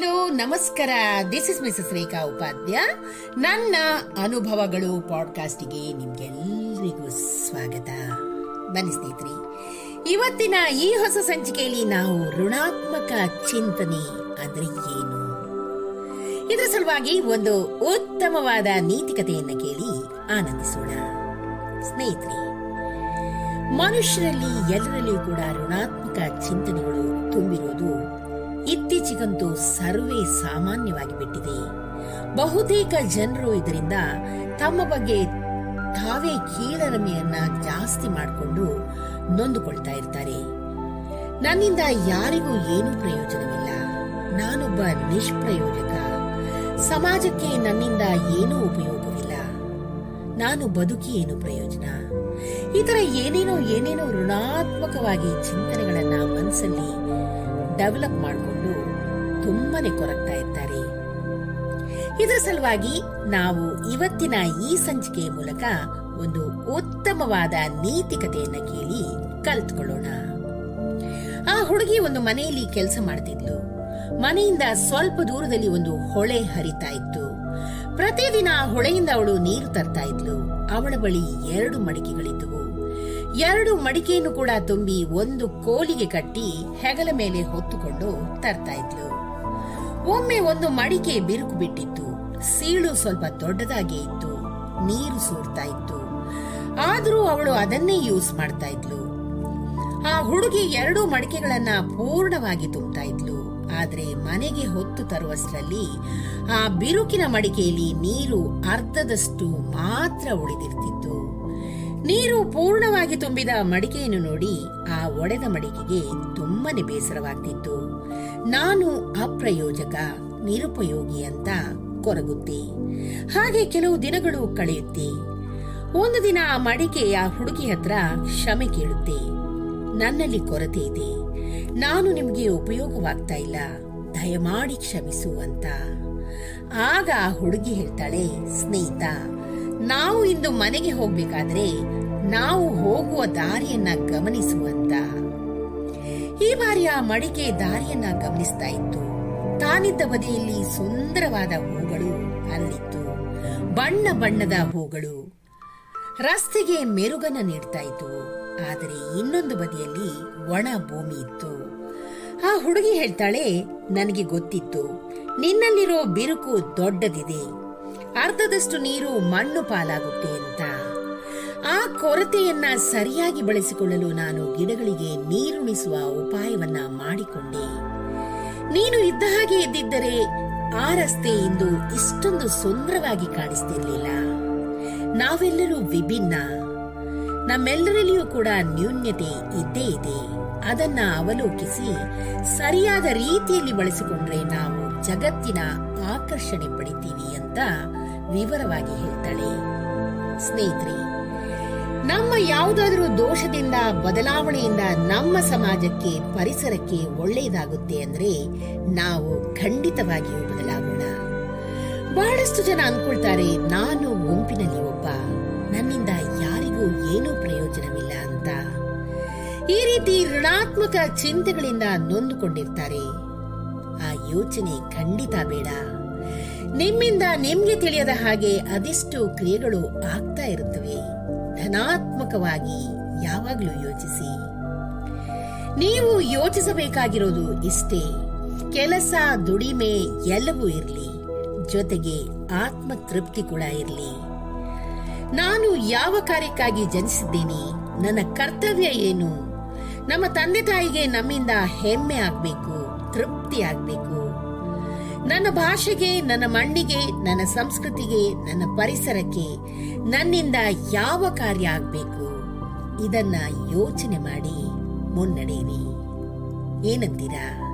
Hello, ನಮಸ್ಕಾರ. This is Mrs Rekha Upadhya ನನ್ನ ಅನುಭವಗಳು ಪಾಡ್ಕಾಸ್ಟಿಗೆ ನಿಮ್ಗೆಲ್ಲರಿಗೂ ಸ್ವಾಗತ. ಬನ್ನಿ ಸ್ನೇಹಿತರೆ, ಇವತ್ತಿನ ಈ ಹೊಸ ಸಂಚಿಕೆಯಲ್ಲಿ ನಾವು ಋಣಾತ್ಮಕ ಚಿಂತನೆ ಅಂದ್ರೆ ಏನು? ಇದರ ಸಲುವಾಗಿ ಒಂದು ಉತ್ತಮವಾದ ನೀತಿಕತೆಯನ್ನು ಕೇಳಿ ಆನಂದಿಸೋಣ. ಸ್ನೇಹಿತರೆ, ಮನುಷ್ಯರಲ್ಲಿ ಎಲ್ಲರಲ್ಲಿಯೂ ಕೂಡ ಋಣಾತ್ಮಕ ಚಿಂತನೆಗಳು ತುಂಬಿರುವುದು ಇತ್ತೀಚೆಗಂತೂ ಸರ್ವೇ ಸಾಮಾನ್ಯವಾಗಿ ಬಿಟ್ಟಿದೆ. ಬಹುತೇಕ ಜನರು ಇದರಿಂದ ತಮ್ಮ ಬಗ್ಗೆ ತಾವೇ ಕೀಳರಿಮೆಯನ್ನ ಜಾಸ್ತಿ ಮಾಡಿಕೊಂಡು ನೊಂದುಕೊಳ್ತಾ ಇರ್ತಾರೆ. ನನ್ನಿಂದ ಯಾರಿಗೂ ಏನೂ ಪ್ರಯೋಜನವಿಲ್ಲ. ನಾನೊಬ್ಬ ನಿಷ್ಪ್ರಯೋಜಕ. ಸಮಾಜಕ್ಕೆ ನನ್ನಿಂದ ಏನೂ ಉಪಯೋಗವಿಲ್ಲ. ನಾನು ಬದುಕಿ ಏನು ಪ್ರಯೋಜನ? ಈ ಏನೇನೋ ಏನೇನೋ ಋಣಾತ್ಮಕವಾಗಿ ಚಿಂತನೆಗಳನ್ನ ಮನಸ್ಸಲ್ಲಿ ಡೆವಲಪ್ ಮಾಡಿಕೊಂಡು ತುಂಬಾನೇ ಕೊರಗ್ತಾ ಇದ್ದಾರೆ. ಇದರ ಸಲುವಾಗಿ ನಾವು ಇವತ್ತಿನ ಈ ಸಂಚಿಕೆಯ ಮೂಲಕ ಒಂದು ಉತ್ತಮವಾದ ನೀತಿಕತೆಯನ್ನ ಕೇಳಿ ಕಲ್ತ್ಕೊಳ್ಳೋಣ. ಆ ಹುಡುಗಿ ಒಂದು ಮನೆಯಲ್ಲಿ ಕೆಲಸ ಮಾಡ್ತಿದ್ಲು. ಮನೆಯಿಂದ ಸ್ವಲ್ಪ ದೂರದಲ್ಲಿ ಒಂದು ಹೊಳೆ ಹರಿತಾ ಇತ್ತು. ಪ್ರತಿದಿನ ಆ ಹೊಳೆಯಿಂದ ಅವಳು ನೀರು ತರ್ತಾ ಇದ್ಲು. ಅವಳ ಬಳಿ ಎರಡು ಮಡಿಕೆಗಳಿದ್ದವು ಎರಡು ಮಡಿಕೆಯನ್ನು ಕೂಡ ತುಂಬಿ ಒಂದು ಕೋಲಿಗೆ ಕಟ್ಟಿ ಹೆಗಲ ಮೇಲೆ ಹೊತ್ತುಕೊಂಡು ತರ್ತಾ ಇದ್ಲು. ಒಮ್ಮೆ ಒಂದು ಮಡಿಕೆ ಬಿರುಕು ಬಿಟ್ಟಿತ್ತು. ಸೀಳು ಸ್ವಲ್ಪ ದೊಡ್ಡದಾಗಿ ಇತ್ತು. ನೀರು ಸೂರ್ತಾ ಇತ್ತು. ಆದರೂ ಅವಳು ಅದನ್ನೇ ಯೂಸ್ ಮಾಡ್ತಾ ಇದ್ಲು. ಆ ಹುಡುಗಿ ಎರಡು ಮಡಿಕೆಗಳನ್ನ ಪೂರ್ಣವಾಗಿ ತುಂಬ್ತಾ ಇದ್ಲು. ಆದ್ರೆ ಮನೆಗೆ ಹೊತ್ತು ತರುವಷ್ಟರಲ್ಲಿ ಆ ಬಿರುಕಿನ ಮಡಿಕೆಯಲ್ಲಿ ನೀರು ಅರ್ಧದಷ್ಟು ಮಾತ್ರ ಉಳಿದಿರ್ತಿತ್ತು. ನೀರು ಪೂರ್ಣವಾಗಿ ತುಂಬಿದ ಮಡಿಕೆಯನ್ನು ನೋಡಿ ಆ ಒಡೆದ ಮಡಿಕೆಗೆ ತುಂಬನೆ ಬೇಸರವಾಗ್ತಿತ್ತು. ನಾನು ಅಪ್ರಯೋಜಕ, ನಿರುಪಯೋಗಿ ಅಂತ ಕೊರಗುತ್ತೆ. ಹಾಗೆ ಕೆಲವು ದಿನಗಳು ಕಳೆಯುತ್ತೆ. ಒಂದು ದಿನ ಆ ಮಡಿಕೆ ಹುಡುಗಿ ಹತ್ರ ಕ್ಷಮೆ ಕೇಳುತ್ತೆ. ನನ್ನಲ್ಲಿ ಕೊರತೆ ಇದೆ. ನಾನು ನಿಮಗೆ ಉಪಯೋಗವಾಗ್ತಾ ಇಲ್ಲ. ದಯಮಾಡಿ ಕ್ಷಮಿಸು ಅಂತ. ಆಗ ಆ ಹುಡುಗಿ ಹೇಳ್ತಾಳೆ, ಸ್ನೇಹಿತ ನಾವು ಇಂದು ಮನೆಗೆ ಹೋಗ್ಬೇಕಾದ್ರೆ ನಾವು ಹೋಗುವ ದಾರಿಯನ್ನ ಗಮನಿಸುವಂತ. ಈ ಬಾರಿ ಆ ಮಡಿಕೆ ದಾರಿಯನ್ನ ಗಮನಿಸ್ತಾ ಇತ್ತು. ತಾನಿದ್ದ ಬದಿಯಲ್ಲಿ ಸುಂದರವಾದ ಹೂಗಳು ಅಲ್ಲಿತ್ತು. ಬಣ್ಣ ಬಣ್ಣದ ಹೂಗಳು ರಸ್ತೆಗೆ ಮೆರುಗನ್ನ ನೀಡ್ತಾ ಇತ್ತು. ಆದರೆ ಇನ್ನೊಂದು ಬದಿಯಲ್ಲಿ ಒಣ ಭೂಮಿ ಇತ್ತು. ಆ ಹುಡುಗಿ ಹೇಳ್ತಾಳೆ, ನನಗೆ ಗೊತ್ತಿತ್ತು. ನಿನ್ನಲ್ಲಿರೋ ಬಿರುಕು ದೊಡ್ಡದಿದೆ. ಅರ್ಧದಷ್ಟು ನೀರು ಮಣ್ಣು ಪಾಲಾಗುತ್ತೆ ಅಂತ. ಆ ಕೊರತೆಯನ್ನ ಸರಿಯಾಗಿ ಬಳಸಿಕೊಳ್ಳಲು ನಾನು ಗಿಡಗಳಿಗೆ ನೀರುಣಿಸುವ ಉಪಾಯವನ್ನ ಮಾಡಿಕೊಂಡೆ. ನೀನು ಇದ್ದ ಹಾಗೆ ಇದ್ದಿದ್ದರೆ ಆ ರಸ್ತೆ ಇಂದು ಇಷ್ಟೊಂದು ಸುಂದರವಾಗಿ ಕಾಣಿಸ್ತಿರ್ಲಿಲ್ಲ. ನಾವೆಲ್ಲರೂ ವಿಭಿನ್ನ. ನಮ್ಮೆಲ್ಲರಲ್ಲಿಯೂ ಕೂಡ ನ್ಯೂನ್ಯತೆ ಇದ್ದೇ ಇದೆ. ಅದನ್ನ ಅವಲೋಕಿಸಿ ಸರಿಯಾದ ರೀತಿಯಲ್ಲಿ ಬಳಸಿಕೊಂಡ್ರೆ ನಾವು ಜಗತ್ತಿನ ಆಕರ್ಷಣೆ ಪಡಿತೀವಿ ಅಂತ ವಿವರವಾಗಿ ಹೇಳ್ತಾಳೆ. ಸ್ನೇಹಿತರೆ, ನಮ್ಮ ಯಾವುದಾದ್ರೂ ದೋಷದಿಂದ, ಬದಲಾವಣೆಯಿಂದ ನಮ್ಮ ಸಮಾಜಕ್ಕೆ ಪರಿಸರಕ್ಕೆ ಒಳ್ಳೆಯದಾಗುತ್ತೆ ಅಂದ್ರೆ ನಾವು ಖಂಡಿತವಾಗಿಯೂ ಬದಲಾಗೋಣ. ಬಹಳಷ್ಟು ಜನ ಅನ್ಕೊಳ್ತಾರೆ ನಾನು ಗುಂಪಿನಲ್ಲಿ ಒಬ್ಬ, ನನ್ನಿಂದ ಯಾರಿಗೂ ಏನೂ ಪ್ರಯೋಜನವಿಲ್ಲ ಅಂತ. ಈ ರೀತಿ ಋಣಾತ್ಮಕ ಚಿಂತೆಗಳಿಂದ ನೊಂದುಕೊಂಡಿರ್ತಾರೆ. ಯೋಚನೆ ಖಂಡಿತ ಬೇಡ. ನಿಮ್ಮಿಂದ ನಿಮ್ಗೆ ತಿಳಿಯದ ಹಾಗೆ ಅದೆಷ್ಟು ಕ್ರಿಯೆಗಳು ಆಗ್ತಾ ಇರುತ್ತವೆ. ಧನಾತ್ಮಕವಾಗಿ ಯಾವಾಗಲೂ ಯೋಚಿಸಿ. ನೀವು ಯೋಚಿಸಬೇಕಾಗಿರೋದು ಇಷ್ಟೇ. ಕೆಲಸ ದುಡಿಮೆ ಎಲ್ಲವೂ ಇರಲಿ. ಜೊತೆಗೆ ಆತ್ಮ ತೃಪ್ತಿ ಕೂಡ ಇರಲಿ. ನಾನು ಯಾವ ಕಾರ್ಯಕ್ಕಾಗಿ ಜನಿಸಿದ್ದೇನೆ? ನನ್ನ ಕರ್ತವ್ಯ ಏನು? ನಮ್ಮ ತಂದೆ ತಾಯಿಗೆ ನಮ್ಮಿಂದ ಹೆಮ್ಮೆ ಆಗಬೇಕು, ತೃಪ್ತಿ ಆಗ್ಬೇಕು. ನನ್ನ ಭಾಷೆಗೆ, ನನ್ನ ಮಣ್ಣಿಗೆ, ನನ್ನ ಸಂಸ್ಕೃತಿಗೆ, ನನ್ನ ಪರಿಸರಕ್ಕೆ ನನ್ನಿಂದ ಯಾವ ಕಾರ್ಯ ಆಗಬೇಕು? ಇದನ್ನ ಯೋಚನೆ ಮಾಡಿ ಮುನ್ನಡೆಯಿರಿ. ಏನಂತೀರಾ?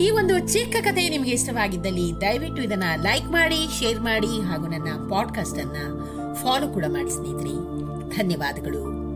ಈ ಒಂದು ಚಿಕ್ಕ ಕಥೆ ನಿಮಗೆ ಇಷ್ಟವಾಗಿದ್ದಲ್ಲಿ ದಯವಿಟ್ಟು ಇದನ್ನ ಲೈಕ್ ಮಾಡಿ, ಶೇರ್ ಮಾಡಿ ಹಾಗೂ ನನ್ನ ಪಾಡ್ಕಾಸ್ಟ್ ಅನ್ನ ಫಾಲೋ ಕೂಡ ಮಾಡಿ ಧನ್ಯವಾದಗಳು.